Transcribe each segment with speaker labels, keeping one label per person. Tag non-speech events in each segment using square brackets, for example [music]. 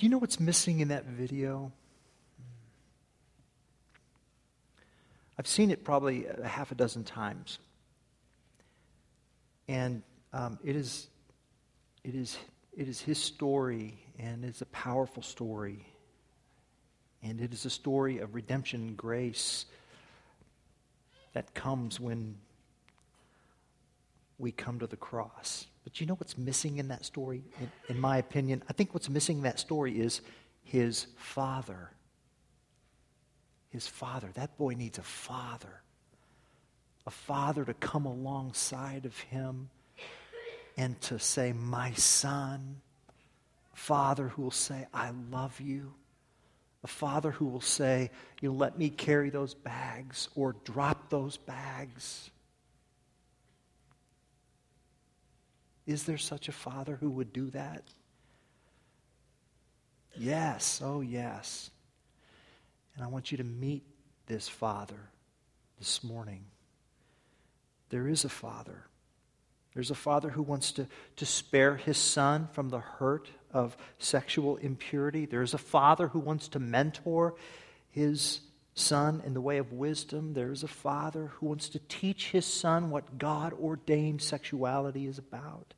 Speaker 1: Do you know what's missing in that video? I've seen it probably a half a dozen times. And um, it, is, it, is, it is his story, and it's a powerful story. And it is a story of redemption and grace that comes when we come to the cross. But you know what's missing in that story, in, in, my opinion? I think what's missing in that story is his father. His father. That boy needs a father. A father to come alongside of him and to say, My son. A father who will say, I love you. A father who will say, You know, let me carry those bags or drop those bags. Is there such a father who would do that? Yes, oh yes. And I want you to meet this father this morning. There is a father. There's a father who wants to, to spare his son from the hurt of sexual impurity. There's a father who wants to mentor his son in the way of wisdom. There's a father who wants to teach his son what God ordained sexuality is about.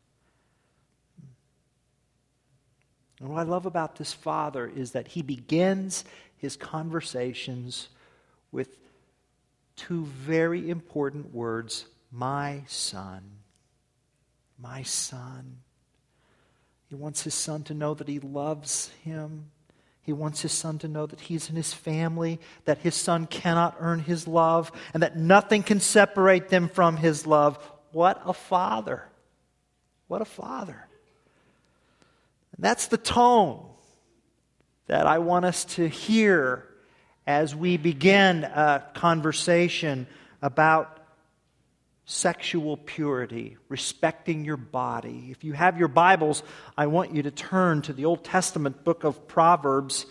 Speaker 1: And what I love about this father is that he begins his conversations with two very important words my son. My son. He wants his son to know that he loves him. He wants his son to know that he's in his family, that his son cannot earn his love, and that nothing can separate them from his love. What a father! What a father. And that's the tone that I want us to hear as we begin a conversation about sexual purity, respecting your body. If you have your Bibles, I want you to turn to the Old Testament book of Proverbs,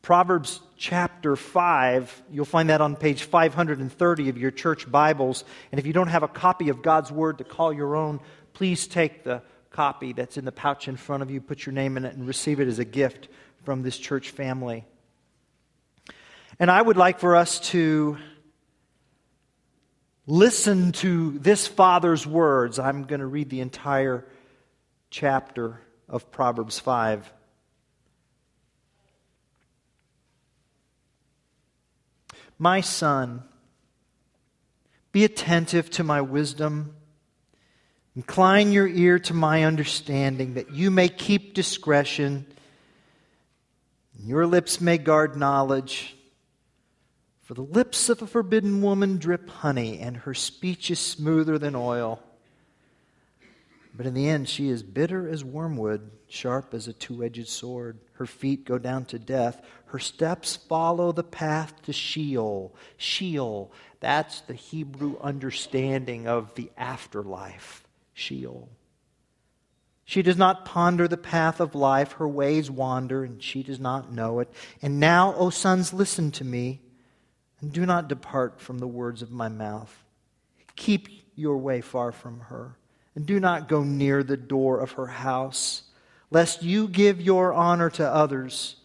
Speaker 1: Proverbs chapter 5. You'll find that on page 530 of your church Bibles. And if you don't have a copy of God's Word to call your own, please take the copy that's in the pouch in front of you, put your name in it, and receive it as a gift from this church family. And I would like for us to listen to this father's words. I'm going to read the entire chapter of Proverbs 5. My son, be attentive to my wisdom. Incline your ear to my understanding, that you may keep discretion. Your lips may guard knowledge. For the lips of a forbidden woman drip honey, and her speech is smoother than oil. But in the end, she is bitter as wormwood, sharp as a two edged sword. Her feet go down to death. Her steps follow the path to Sheol. Sheol, that's the Hebrew understanding of the afterlife. Sheol. She does not ponder the path of life. Her ways wander, and she does not know it. And now, O sons, listen to me. And do not depart from the words of my mouth. Keep your way far from her, and do not go near the door of her house, lest you give your honor to others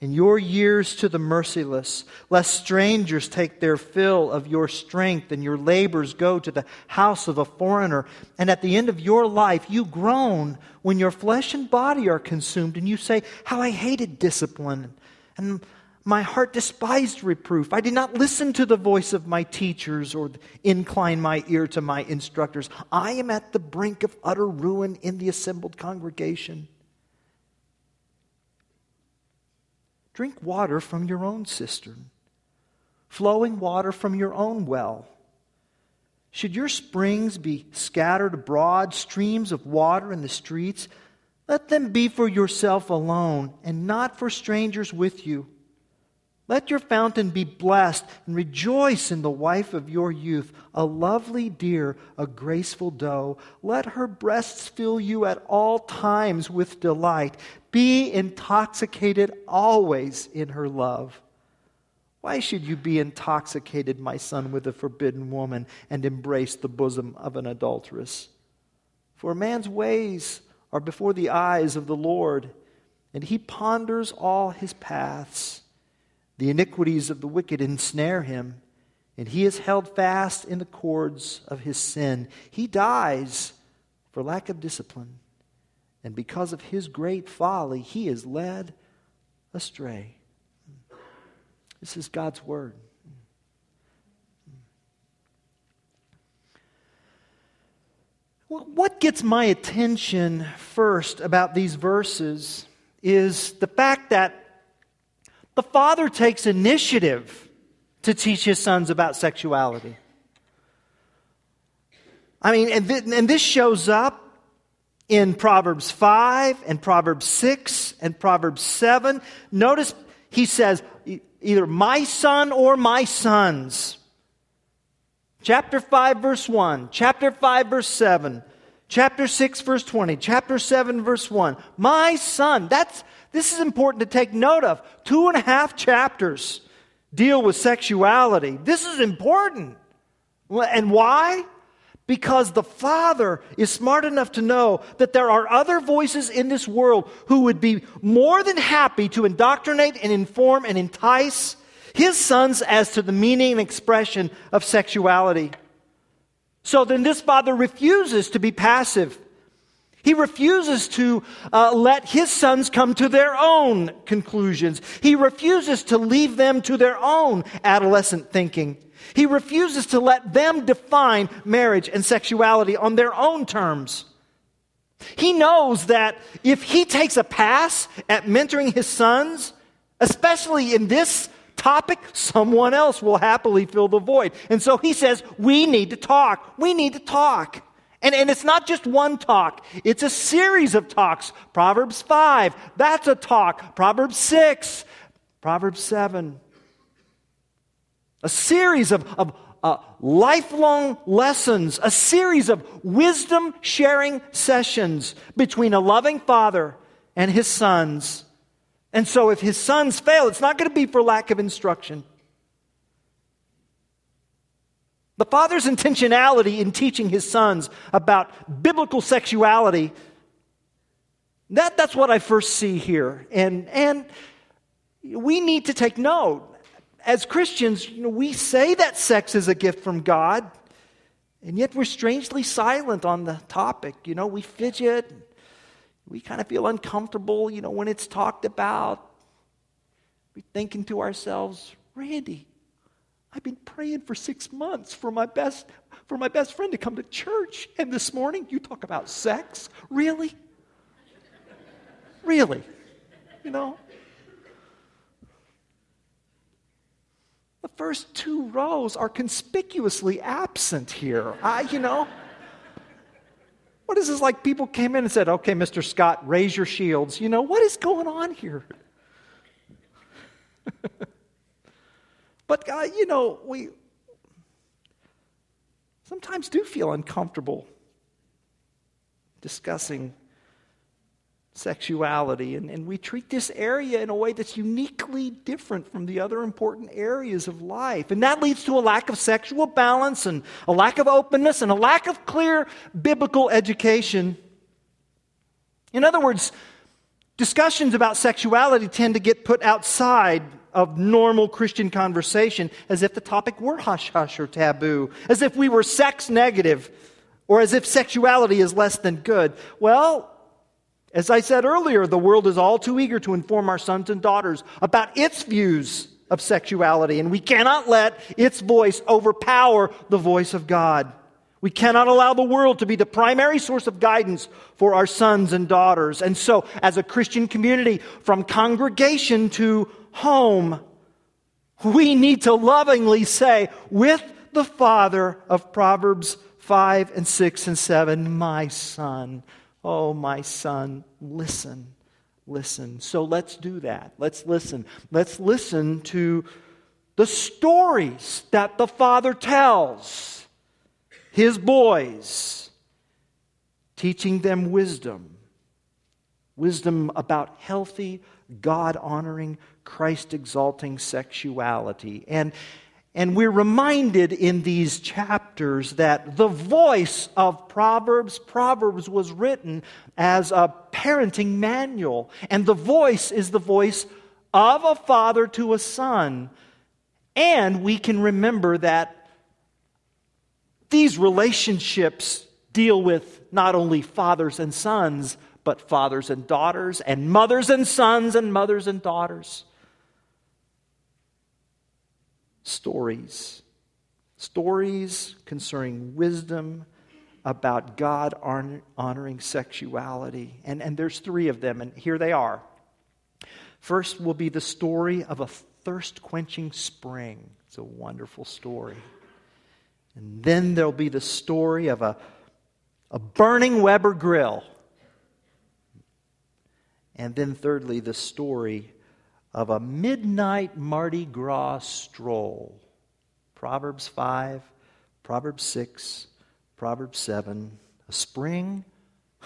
Speaker 1: and your years to the merciless, lest strangers take their fill of your strength and your labors go to the house of a foreigner. And at the end of your life, you groan when your flesh and body are consumed, and you say, How I hated discipline, and my heart despised reproof. I did not listen to the voice of my teachers or incline my ear to my instructors. I am at the brink of utter ruin in the assembled congregation. Drink water from your own cistern, flowing water from your own well. Should your springs be scattered abroad, streams of water in the streets, let them be for yourself alone and not for strangers with you. Let your fountain be blessed and rejoice in the wife of your youth, a lovely deer, a graceful doe. Let her breasts fill you at all times with delight. Be intoxicated always in her love. Why should you be intoxicated, my son, with a forbidden woman and embrace the bosom of an adulteress? For a man's ways are before the eyes of the Lord and he ponders all his paths. The iniquities of the wicked ensnare him, and he is held fast in the cords of his sin. He dies for lack of discipline, and because of his great folly, he is led astray. This is God's word. What gets my attention first about these verses is the fact that the father takes initiative to teach his sons about sexuality. I mean, and, th- and this shows up in Proverbs 5 and Proverbs 6 and Proverbs 7. Notice he says either my son or my sons. Chapter 5, verse 1, chapter 5, verse 7, chapter 6, verse 20, chapter 7, verse 1. My son. That's, this is important to take note of. Two and a half chapters deal with sexuality. This is important. And why? Because the Father is smart enough to know that there are other voices in this world who would be more than happy to indoctrinate and inform and entice his sons as to the meaning and expression of sexuality. So then this father refuses to be passive. He refuses to uh, let his sons come to their own conclusions. He refuses to leave them to their own adolescent thinking. He refuses to let them define marriage and sexuality on their own terms. He knows that if he takes a pass at mentoring his sons, especially in this topic, someone else will happily fill the void. And so he says, We need to talk. We need to talk. And, and it's not just one talk, it's a series of talks. Proverbs 5, that's a talk. Proverbs 6, Proverbs 7. A series of, of uh, lifelong lessons, a series of wisdom sharing sessions between a loving father and his sons. And so, if his sons fail, it's not going to be for lack of instruction. The father's intentionality in teaching his sons about biblical sexuality, that, that's what I first see here. And, and we need to take note. As Christians, you know, we say that sex is a gift from God, and yet we're strangely silent on the topic. You know, we fidget, we kind of feel uncomfortable, you know, when it's talked about. We're thinking to ourselves, Randy, I've been praying for six months for my best for my best friend to come to church, and this morning you talk about sex? Really? Really? You know? The first two rows are conspicuously absent here. I, you know. What is this like? People came in and said, okay, Mr. Scott, raise your shields. You know, what is going on here? [laughs] but, uh, you know, we sometimes do feel uncomfortable discussing sexuality. And, and we treat this area in a way that's uniquely different from the other important areas of life. And that leads to a lack of sexual balance and a lack of openness and a lack of clear biblical education. In other words, discussions about sexuality tend to get put outside of normal Christian conversation as if the topic were hush hush or taboo, as if we were sex negative, or as if sexuality is less than good. Well, as I said earlier, the world is all too eager to inform our sons and daughters about its views of sexuality, and we cannot let its voice overpower the voice of God. We cannot allow the world to be the primary source of guidance for our sons and daughters. And so, as a Christian community, from congregation to home, we need to lovingly say, with the father of Proverbs 5 and 6 and 7, my son, Oh, my son, listen, listen. So let's do that. Let's listen. Let's listen to the stories that the father tells his boys, teaching them wisdom. Wisdom about healthy, God honoring, Christ exalting sexuality. And And we're reminded in these chapters that the voice of Proverbs, Proverbs was written as a parenting manual. And the voice is the voice of a father to a son. And we can remember that these relationships deal with not only fathers and sons, but fathers and daughters, and mothers and sons, and mothers and daughters. Stories. Stories concerning wisdom about God honoring sexuality. And, and there's three of them, and here they are. First will be the story of a thirst quenching spring. It's a wonderful story. And then there'll be the story of a, a burning Weber grill. And then, thirdly, the story of a midnight Mardi Gras stroll. Proverbs 5, Proverbs 6, Proverbs 7, a spring,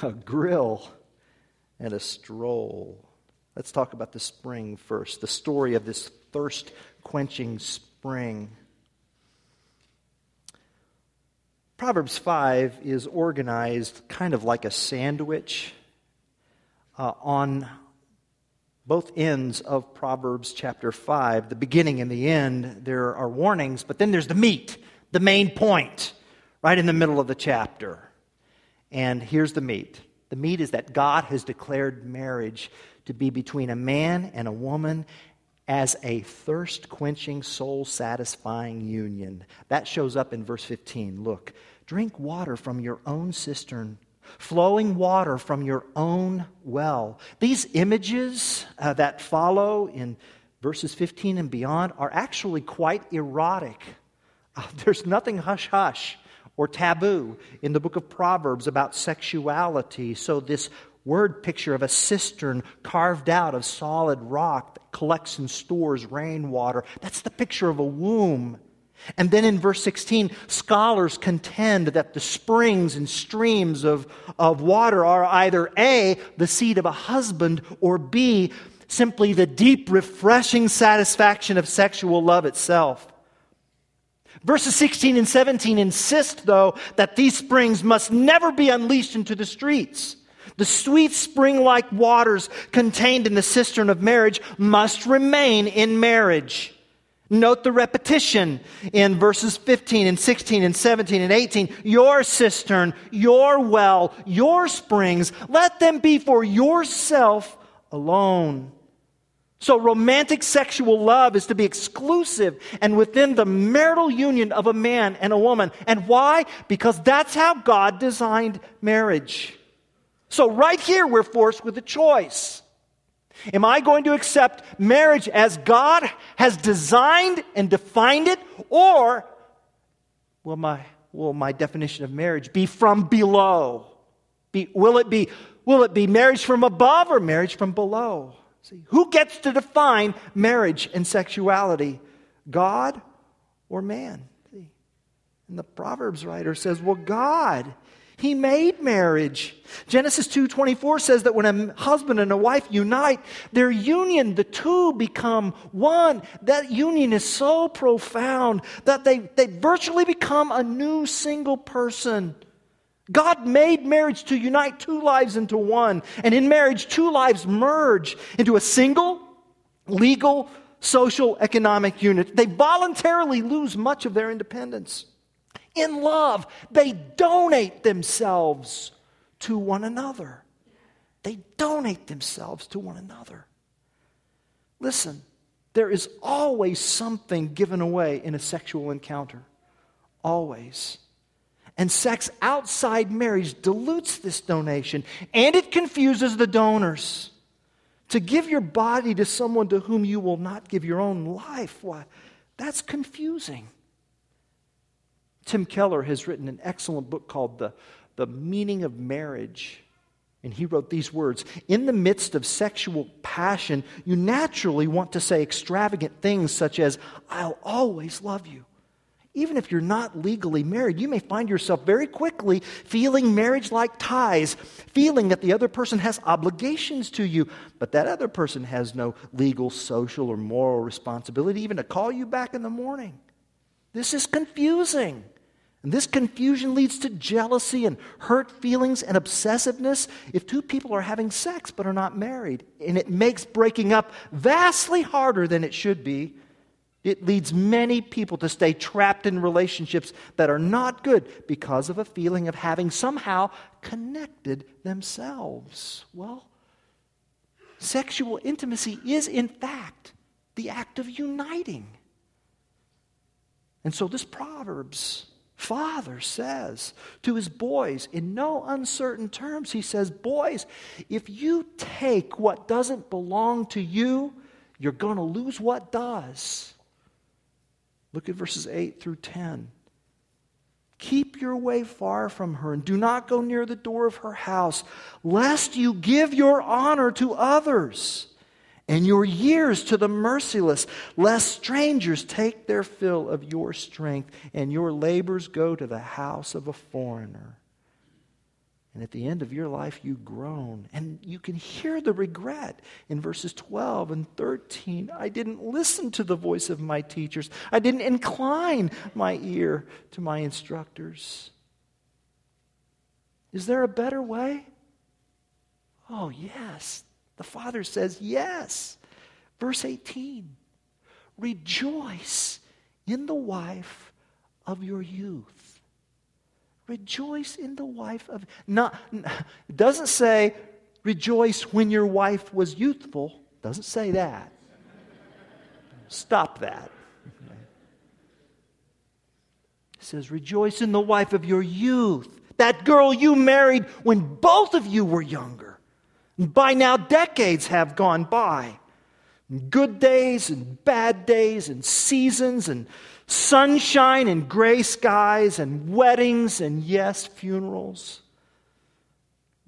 Speaker 1: a grill, and a stroll. Let's talk about the spring first, the story of this thirst quenching spring. Proverbs 5 is organized kind of like a sandwich uh, on both ends of Proverbs chapter 5. The beginning and the end, there are warnings, but then there's the meat, the main point, right in the middle of the chapter. And here's the meat the meat is that God has declared marriage to be between a man and a woman as a thirst quenching, soul satisfying union. That shows up in verse 15. Look, drink water from your own cistern, flowing water from your own well. These images uh, that follow in verses 15 and beyond are actually quite erotic. Uh, [laughs] there's nothing hush hush or taboo in the book of Proverbs about sexuality. So, this word picture of a cistern carved out of solid rock that collects and stores rainwater. That's the picture of a womb. And then in verse 16, scholars contend that the springs and streams of, of water are either A, the seed of a husband, or B, simply the deep, refreshing satisfaction of sexual love itself. Verses 16 and 17 insist, though, that these springs must never be unleashed into the streets. The sweet spring like waters contained in the cistern of marriage must remain in marriage. Note the repetition in verses 15 and 16 and 17 and 18. Your cistern, your well, your springs, let them be for yourself alone. So, romantic sexual love is to be exclusive and within the marital union of a man and a woman. And why? Because that's how God designed marriage. So, right here, we're forced with a choice. Am I going to accept marriage as God has designed and defined it, or will my, will my definition of marriage be from below? Be, will, it be, will it be marriage from above or marriage from below? See, who gets to define marriage and sexuality? God or man? See? And the Proverbs writer says, well, God. He made marriage. Genesis 2:24 says that when a husband and a wife unite, their union, the two become one. That union is so profound that they, they virtually become a new single person. God made marriage to unite two lives into one. And in marriage, two lives merge into a single, legal, social, economic unit. They voluntarily lose much of their independence. In love, they donate themselves to one another. They donate themselves to one another. Listen, there is always something given away in a sexual encounter. Always. And sex outside marriage dilutes this donation and it confuses the donors. To give your body to someone to whom you will not give your own life, why, that's confusing. Tim Keller has written an excellent book called The, the Meaning of Marriage. And he wrote these words In the midst of sexual passion, you naturally want to say extravagant things such as, I'll always love you. Even if you're not legally married, you may find yourself very quickly feeling marriage like ties, feeling that the other person has obligations to you, but that other person has no legal, social, or moral responsibility even to call you back in the morning. This is confusing. And this confusion leads to jealousy and hurt feelings and obsessiveness if two people are having sex but are not married. And it makes breaking up vastly harder than it should be. It leads many people to stay trapped in relationships that are not good because of a feeling of having somehow connected themselves. Well, sexual intimacy is, in fact, the act of uniting. And so, this Proverbs father says to his boys in no uncertain terms, he says, Boys, if you take what doesn't belong to you, you're going to lose what does. Look at verses 8 through 10. Keep your way far from her and do not go near the door of her house, lest you give your honor to others and your years to the merciless, lest strangers take their fill of your strength and your labors go to the house of a foreigner. And at the end of your life, you groan. And you can hear the regret in verses 12 and 13. I didn't listen to the voice of my teachers, I didn't incline my ear to my instructors. Is there a better way? Oh, yes. The Father says, Yes. Verse 18 Rejoice in the wife of your youth. Rejoice in the wife of not it doesn't say rejoice when your wife was youthful. Doesn't say that. Stop that. It says rejoice in the wife of your youth. That girl you married when both of you were younger. By now, decades have gone by. Good days and bad days, and seasons, and sunshine and gray skies, and weddings, and yes, funerals.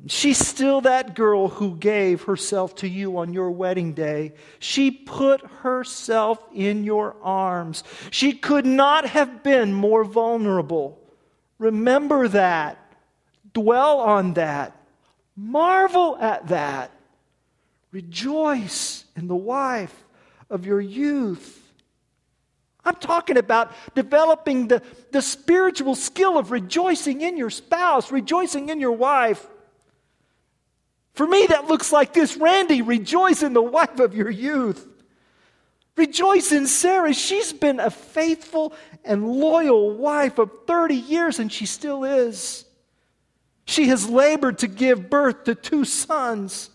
Speaker 1: She's still that girl who gave herself to you on your wedding day. She put herself in your arms. She could not have been more vulnerable. Remember that. Dwell on that. Marvel at that. Rejoice in the wife of your youth. I'm talking about developing the, the spiritual skill of rejoicing in your spouse, rejoicing in your wife. For me, that looks like this Randy, rejoice in the wife of your youth. Rejoice in Sarah. She's been a faithful and loyal wife of 30 years, and she still is. She has labored to give birth to two sons.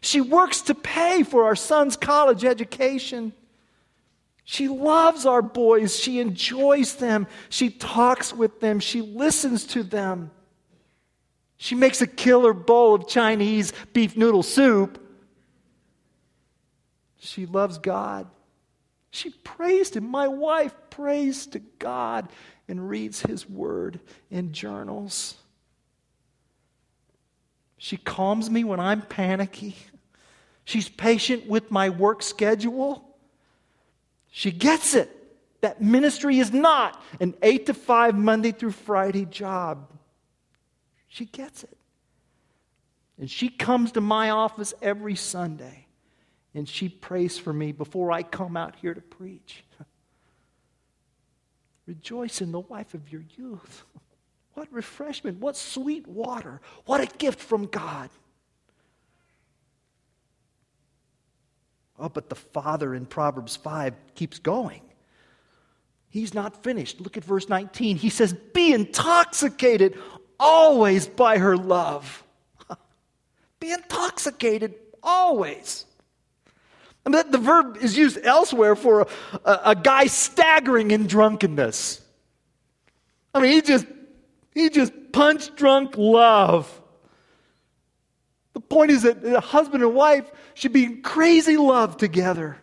Speaker 1: She works to pay for our son's college education. She loves our boys. She enjoys them. She talks with them. She listens to them. She makes a killer bowl of Chinese beef noodle soup. She loves God. She prays to my wife prays to God and reads his word in journals. She calms me when I'm panicky. She's patient with my work schedule. She gets it. That ministry is not an 8 to 5 Monday through Friday job. She gets it. And she comes to my office every Sunday and she prays for me before I come out here to preach. [laughs] Rejoice in the wife of your youth. What refreshment, what sweet water, what a gift from God. Oh, but the father in Proverbs 5 keeps going. He's not finished. Look at verse 19. He says, Be intoxicated always by her love. [laughs] Be intoxicated always. I mean, the verb is used elsewhere for a, a, a guy staggering in drunkenness. I mean, he just he just punch drunk love. The point is that a husband and wife should be in crazy love together.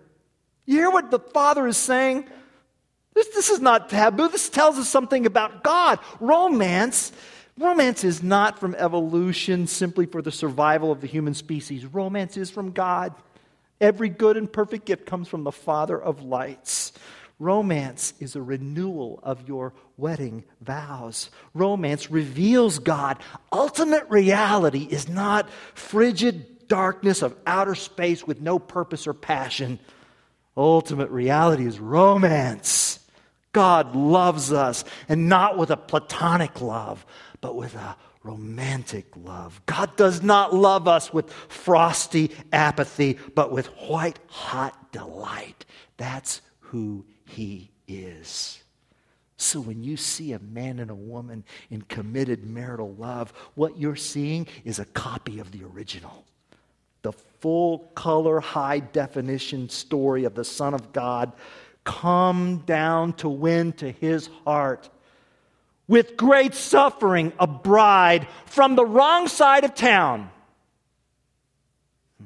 Speaker 1: You hear what the father is saying? This, this is not taboo. This tells us something about God. Romance, romance is not from evolution simply for the survival of the human species. Romance is from God. Every good and perfect gift comes from the Father of lights. Romance is a renewal of your wedding vows. Romance reveals God. Ultimate reality is not frigid darkness of outer space with no purpose or passion. Ultimate reality is romance. God loves us, and not with a platonic love, but with a romantic love. God does not love us with frosty apathy, but with white hot delight. That's who He is. So when you see a man and a woman in committed marital love, what you're seeing is a copy of the original. The full color, high definition story of the Son of God come down to win to his heart with great suffering a bride from the wrong side of town. Hmm.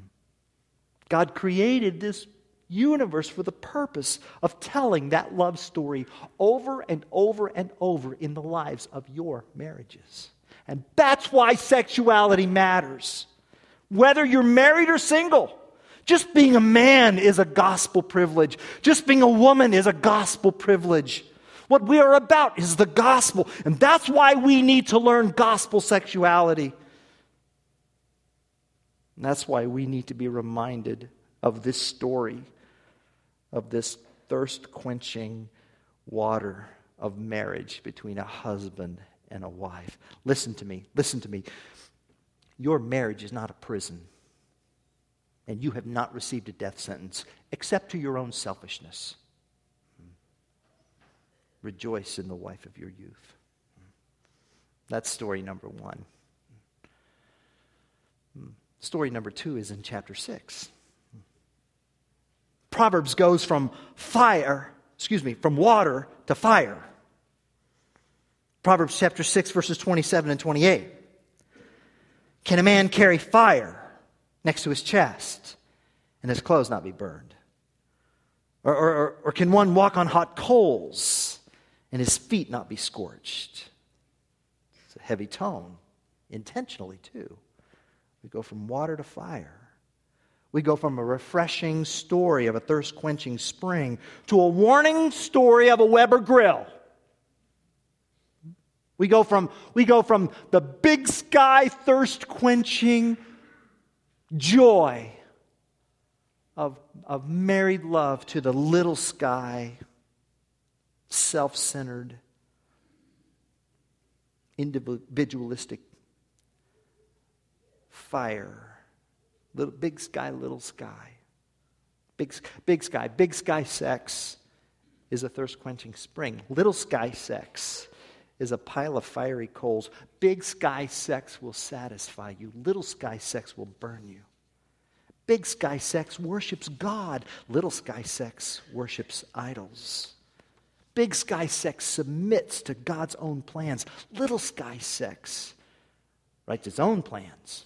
Speaker 1: God created this universe for the purpose of telling that love story over and over and over in the lives of your marriages. And that's why sexuality matters. Whether you're married or single, just being a man is a gospel privilege. Just being a woman is a gospel privilege. What we are about is the gospel. And that's why we need to learn gospel sexuality. And that's why we need to be reminded of this story, of this thirst quenching water of marriage between a husband and a wife. Listen to me. Listen to me. Your marriage is not a prison and you have not received a death sentence except to your own selfishness. Rejoice in the wife of your youth. That's story number one. Hmm. Story number two is in chapter six. Proverbs goes from fire, excuse me, from water to fire. Proverbs chapter 6, verses 27 and 28. Can a man carry fire? next to his chest and his clothes not be burned? Or, or, or, can one walk on hot coals and his feet not be scorched? It's a heavy tone, intentionally, too. We go from water to fire. We go from a refreshing story of a thirst quenching spring to a warning story of a Weber grill. We go from, we go from the big sky thirst quenching joy of, of married love to the little sky, self centered, individualistic fire. Little, big sky, little sky. Big, big sky, big sky sex is a thirst quenching spring. Little sky sex is a pile of fiery coals. Big sky sex will satisfy you, little sky sex will burn you. Big sky sex worships God, little sky sex worships idols. Big sky sex submits to God's own plans, little sky sex writes its own plans.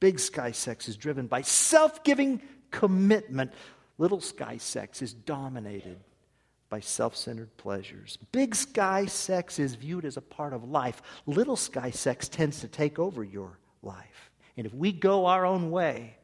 Speaker 1: Big sky sex is driven by self giving commitment. Little sky sex is dominated by self centered pleasures. Big sky sex is viewed as a part of life. Little sky sex tends to take over your life. And if we go our own way,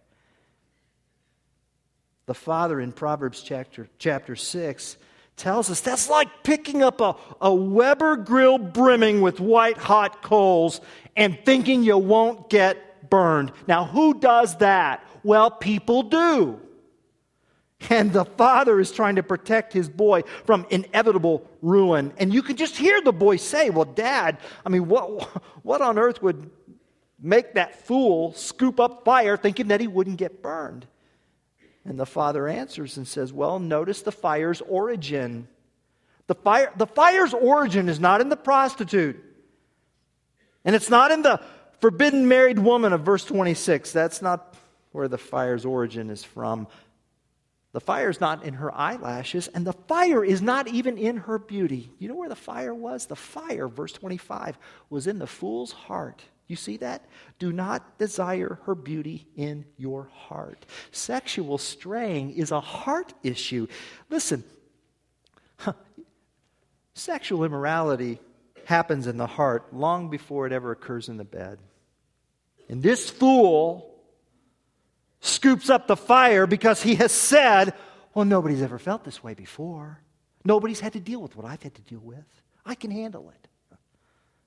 Speaker 1: the father in Proverbs chapter, chapter 6 tells us that's like picking up a, a Weber grill brimming with white hot coals and thinking you won't get burned. Now, who does that? Well, people do. And the father is trying to protect his boy from inevitable ruin. And you can just hear the boy say, Well, dad, I mean, what, what on earth would make that fool scoop up fire thinking that he wouldn't get burned? And the father answers and says, Well, notice the fire's origin. The, fire, the fire's origin is not in the prostitute, and it's not in the forbidden married woman of verse 26. That's not where the fire's origin is from. The fire is not in her eyelashes, and the fire is not even in her beauty. You know where the fire was? The fire, verse 25, was in the fool's heart. You see that? Do not desire her beauty in your heart. Sexual straying is a heart issue. Listen, sexual immorality happens in the heart long before it ever occurs in the bed. And this fool scoops up the fire because he has said, Well, nobody's ever felt this way before. Nobody's had to deal with what I've had to deal with. I can handle it.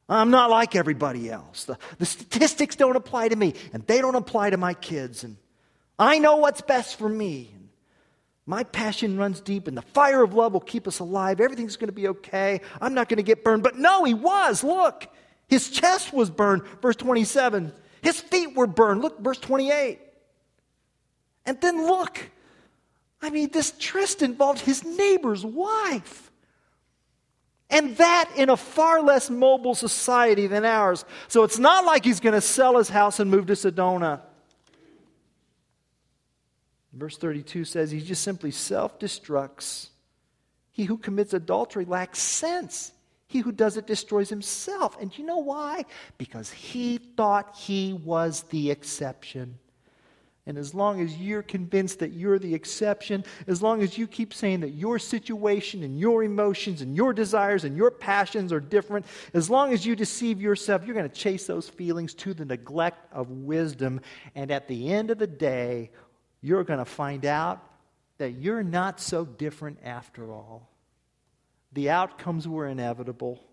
Speaker 1: I'm not like everybody else. The, the statistics don't apply to me, and they don't apply to my kids. And I know what's best for me. My passion runs deep, and the fire of love will keep us alive. Everything's going to be okay. I'm not going to get burned. But no, he was. Look, his chest was burned, verse 27. His feet were burned. Look, verse 28. And then look, I mean, this tryst involved his neighbor's wife. And that in a far less mobile society than ours. So it's not like he's going to sell his house and move to Sedona. Verse 32 says he just simply self destructs. He who commits adultery lacks sense. He who does it destroys himself. And you know why? Because he thought he was the exception. And as long as you're convinced that you're the exception, as long as you keep saying that your situation and your emotions and your desires and your passions are different, as long as you deceive yourself, you're going to chase those feelings to the neglect of wisdom. And at the end of the day, you're going to find out that you're not so different after all. The outcomes were inevitable.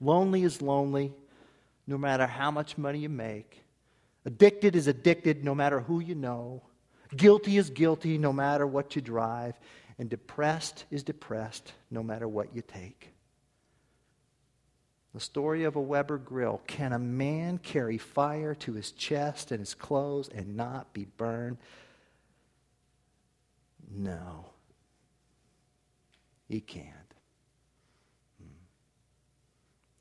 Speaker 1: Lonely is lonely, no matter how much money you make. Addicted is addicted, no matter who you know. Guilty is guilty, no matter what you drive. And depressed is depressed, no matter what you take. The story of a Weber grill. Can a man carry fire to his chest and his clothes and not be burned? No. He can't. Hmm.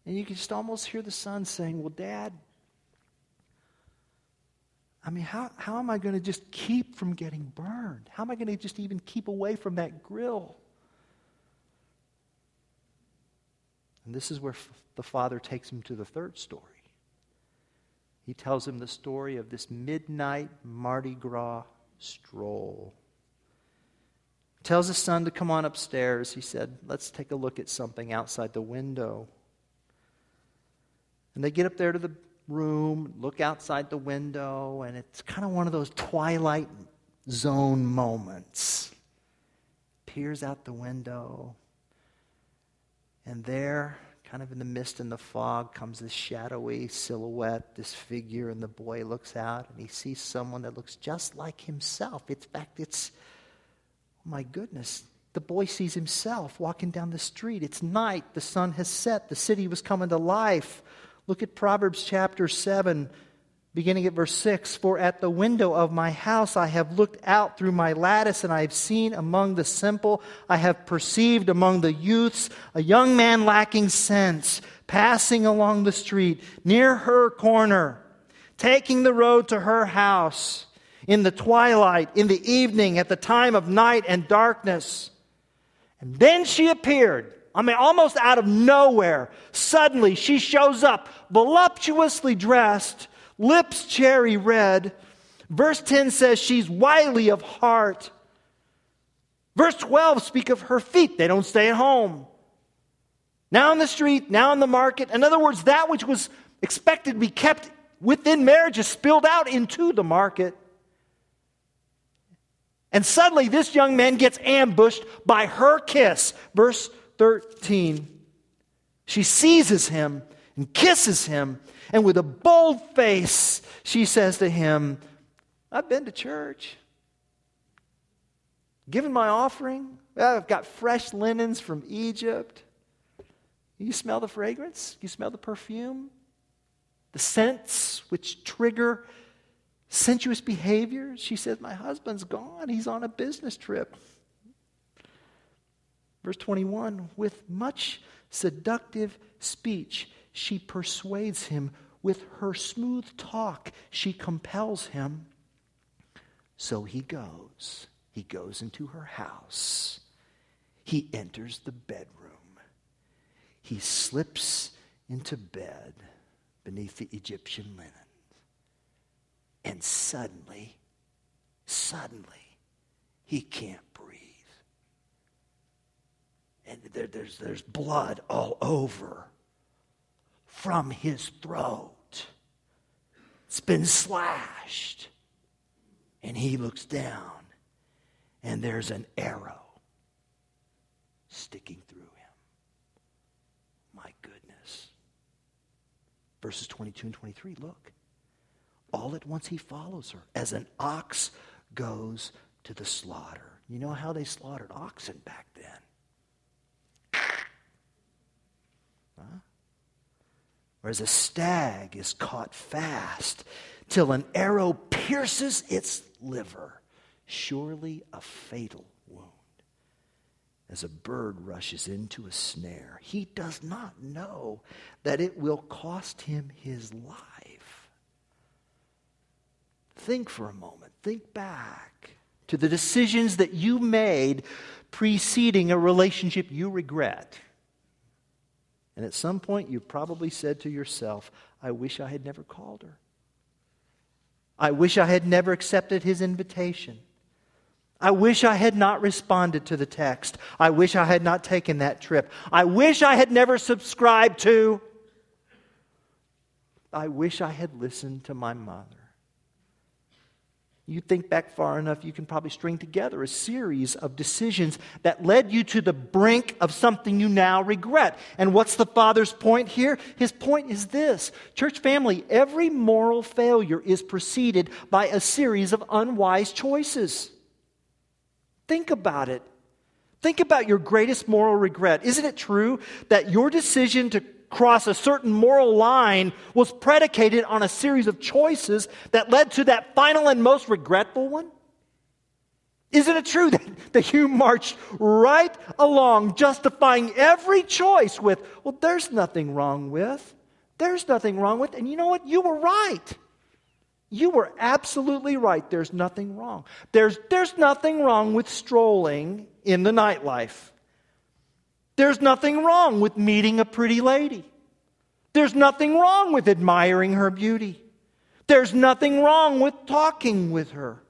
Speaker 1: And you can just almost hear the son saying, Well, Dad, I mean, how, how am I going to just keep from getting burned? How am I going to just even keep away from that grill? And this is where f- the father takes him to the third story. He tells him the story of this midnight Mardi Gras stroll. Tells his son to come on upstairs. He said, Let's take a look at something outside the window. And they get up there to the room, look outside the window, and it's kind of one of those twilight zone moments. Peers out the window, and there, kind of in the mist and the fog, comes this shadowy silhouette, this figure, and the boy looks out and he sees someone that looks just like himself. In fact, it's, my goodness, the boy sees himself walking down the street. It's night, the sun has set, the city was coming to life. Look at Proverbs chapter 7, beginning at verse 6 For at the window of my house I have looked out through my lattice, and I have seen among the simple, I have perceived among the youths a young man lacking sense, passing along the street near her corner, taking the road to her house in the twilight, in the evening, at the time of night and darkness. And then she appeared. I mean, almost out of nowhere. Suddenly, she shows up, voluptuously dressed, lips cherry red. Verse 10 says she's wily of heart. Verse 12 speak of her feet. They don't stay at home. Now in the street, now in the market. In other words, that which was expected to be kept within marriage is spilled out into the market. And suddenly, this young man gets ambushed by her kiss. Verse 13. She seizes him and kisses him and with a bold face, she says to him, I've been to church, given my offering. I've got fresh linens from Egypt. You smell the fragrance? You smell the perfume? The scents which trigger sensuous behavior? She says, My husband's gone. He's on a business trip. Verse 21 With much seductive speech, she persuades him with her smooth talk, she compels him. So he goes. He goes into her house. He enters the bedroom. He slips into bed beneath the Egyptian linen. And suddenly, suddenly, he can't breathe. And there, there's, there's blood all over from his throat. It's been slashed. And he looks down, and there's an arrow sticking through him. My goodness. Verses 22 and 23, look. All at once he follows her, as an ox goes to the slaughter. You know how they slaughtered oxen back then? Huh? Whereas a stag is caught fast till an arrow pierces its liver, surely a fatal wound. As a bird rushes into a snare, he does not know that it will cost him his life. Think for a moment. Think back to the decisions that you made preceding a relationship you regret. And at some point, you probably said to yourself, I wish I had never called her. I wish I had never accepted his invitation. I wish I had not responded to the text. I wish I had not taken that trip. I wish I had never subscribed to. I wish I had listened to my mother. You think back far enough, you can probably string together a series of decisions that led you to the brink of something you now regret. And what's the Father's point here? His point is this Church family, every moral failure is preceded by a series of unwise choices. Think about it. Think about your greatest moral regret. Isn't it true that your decision to cross a certain moral line was predicated on a series of choices that led to that final and most regretful one? Isn't it true that, that you marched right along justifying every choice with, well, there's nothing wrong with? There's nothing wrong with. And you know what? You were right. You were absolutely right. There's nothing wrong. There's, there's nothing wrong with strolling in the nightlife. There's nothing wrong with meeting a pretty lady. There's nothing wrong with admiring her beauty. There's nothing wrong with talking with her.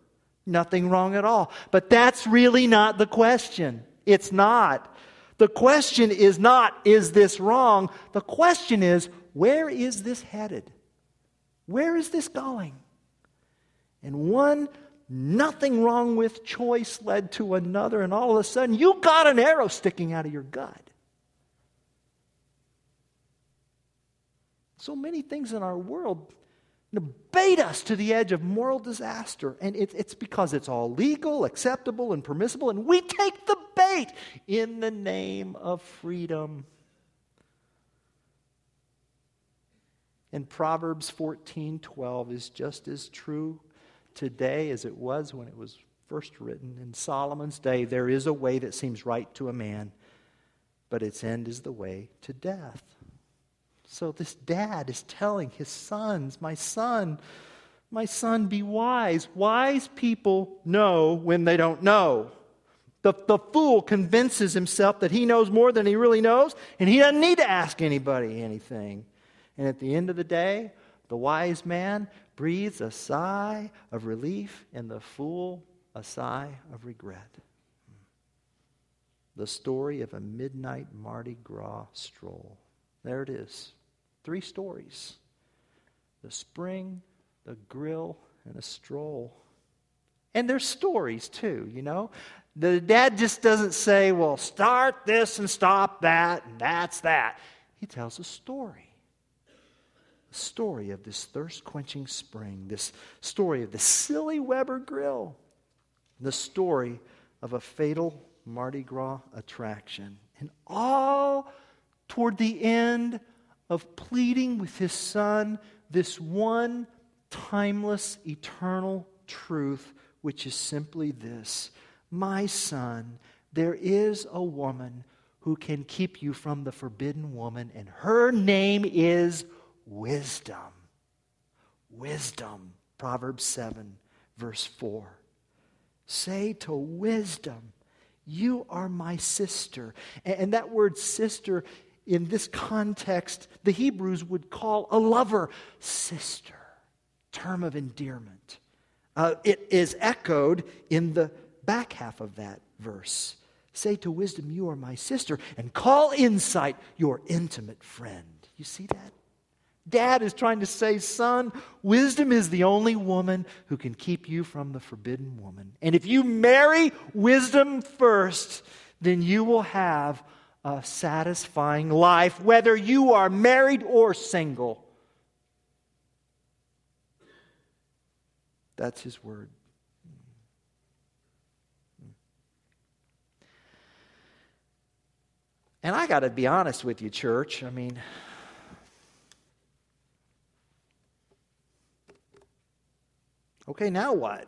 Speaker 1: Nothing wrong at all. But that's really not the question. It's not. The question is not, is this wrong? The question is, where is this headed? Where is this going? And one nothing wrong with choice led to another, and all of a sudden you got an arrow sticking out of your gut. So many things in our world bait us to the edge of moral disaster, and it, it's because it's all legal, acceptable, and permissible, and we take the bait in the name of freedom. And Proverbs 14 12 is just as true today as it was when it was first written. In Solomon's day, there is a way that seems right to a man, but its end is the way to death. So this dad is telling his sons, My son, my son, be wise. Wise people know when they don't know. The, the fool convinces himself that he knows more than he really knows, and he doesn't need to ask anybody anything. And at the end of the day, the wise man breathes a sigh of relief, and the fool a sigh of regret. The story of a midnight Mardi Gras stroll. There it is. Three stories the spring, the grill, and a stroll. And there's stories too, you know. The dad just doesn't say, well, start this and stop that, and that's that. He tells a story story of this thirst quenching spring, this story of the silly Weber grill, the story of a fatal Mardi Gras attraction, and all toward the end of pleading with his son this one timeless, eternal truth, which is simply this. My son, there is a woman who can keep you from the forbidden woman, and her name is wisdom. Wisdom. Proverbs 7, verse 4. Say to wisdom, You are my sister. And that word sister, in this context, the Hebrews would call a lover sister, term of endearment. Uh, it is echoed in the back half of that verse. Say to wisdom, You are my sister, and call insight your intimate friend. You see that? Dad is trying to say, son, wisdom is the only woman who can keep you from the forbidden woman. And if you marry wisdom first, then you will have a satisfying life, whether you are married or single. That's his word. And I got to be honest with you, church. I mean, okay, now what?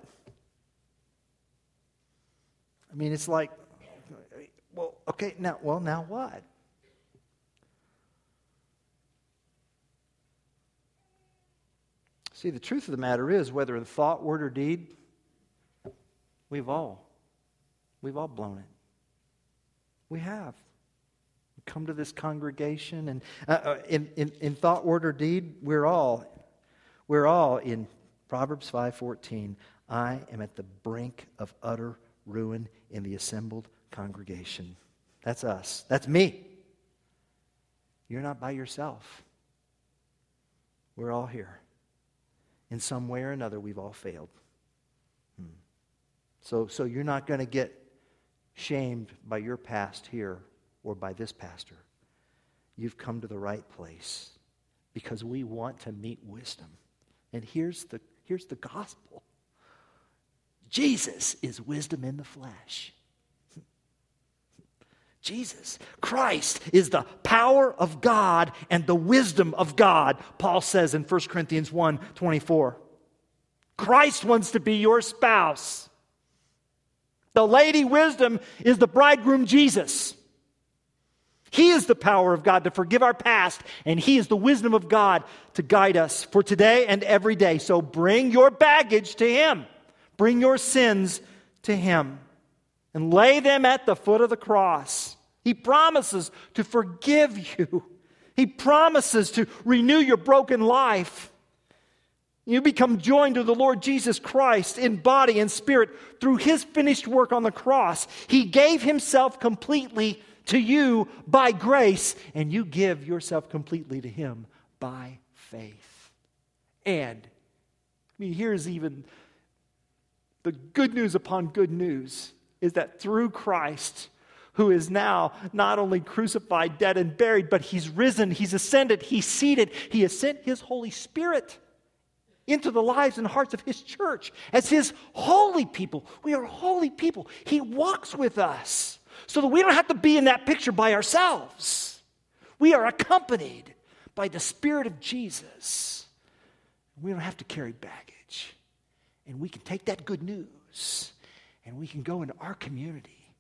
Speaker 1: I mean, it's like, well, okay, now, well, now what? See, the truth of the matter is, whether in thought, word, or deed, we've all, we've all blown it. We have. We come to this congregation, and uh, uh, in, in, in thought, word, or deed, we're all, we're all in Proverbs 5.14, I am at the brink of utter ruin in the assembled congregation. That's us. That's me. You're not by yourself. We're all here in some way or another, we've all failed. Hmm. So, so you're not going to get shamed by your past here or by this pastor. You've come to the right place because we want to meet wisdom. And here's the, here's the gospel Jesus is wisdom in the flesh. Jesus. Christ is the power of God and the wisdom of God, Paul says in 1 Corinthians 1 24. Christ wants to be your spouse. The lady wisdom is the bridegroom Jesus. He is the power of God to forgive our past, and He is the wisdom of God to guide us for today and every day. So bring your baggage to Him, bring your sins to Him, and lay them at the foot of the cross. He promises to forgive you. He promises to renew your broken life. You become joined to the Lord Jesus Christ in body and spirit through his finished work on the cross. He gave himself completely to you by grace, and you give yourself completely to him by faith. And, I mean, here's even the good news upon good news is that through Christ, who is now not only crucified, dead, and buried, but he's risen, he's ascended, he's seated, he has sent his Holy Spirit into the lives and hearts of his church as his holy people. We are holy people. He walks with us so that we don't have to be in that picture by ourselves. We are accompanied by the Spirit of Jesus. We don't have to carry baggage. And we can take that good news and we can go into our community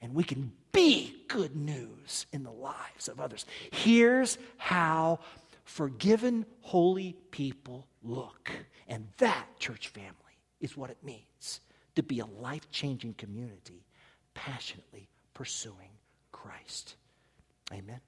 Speaker 1: and we can be good news in the lives of others. Here's how forgiven, holy people look. And that, church family, is what it means to be a life changing community, passionately pursuing Christ. Amen.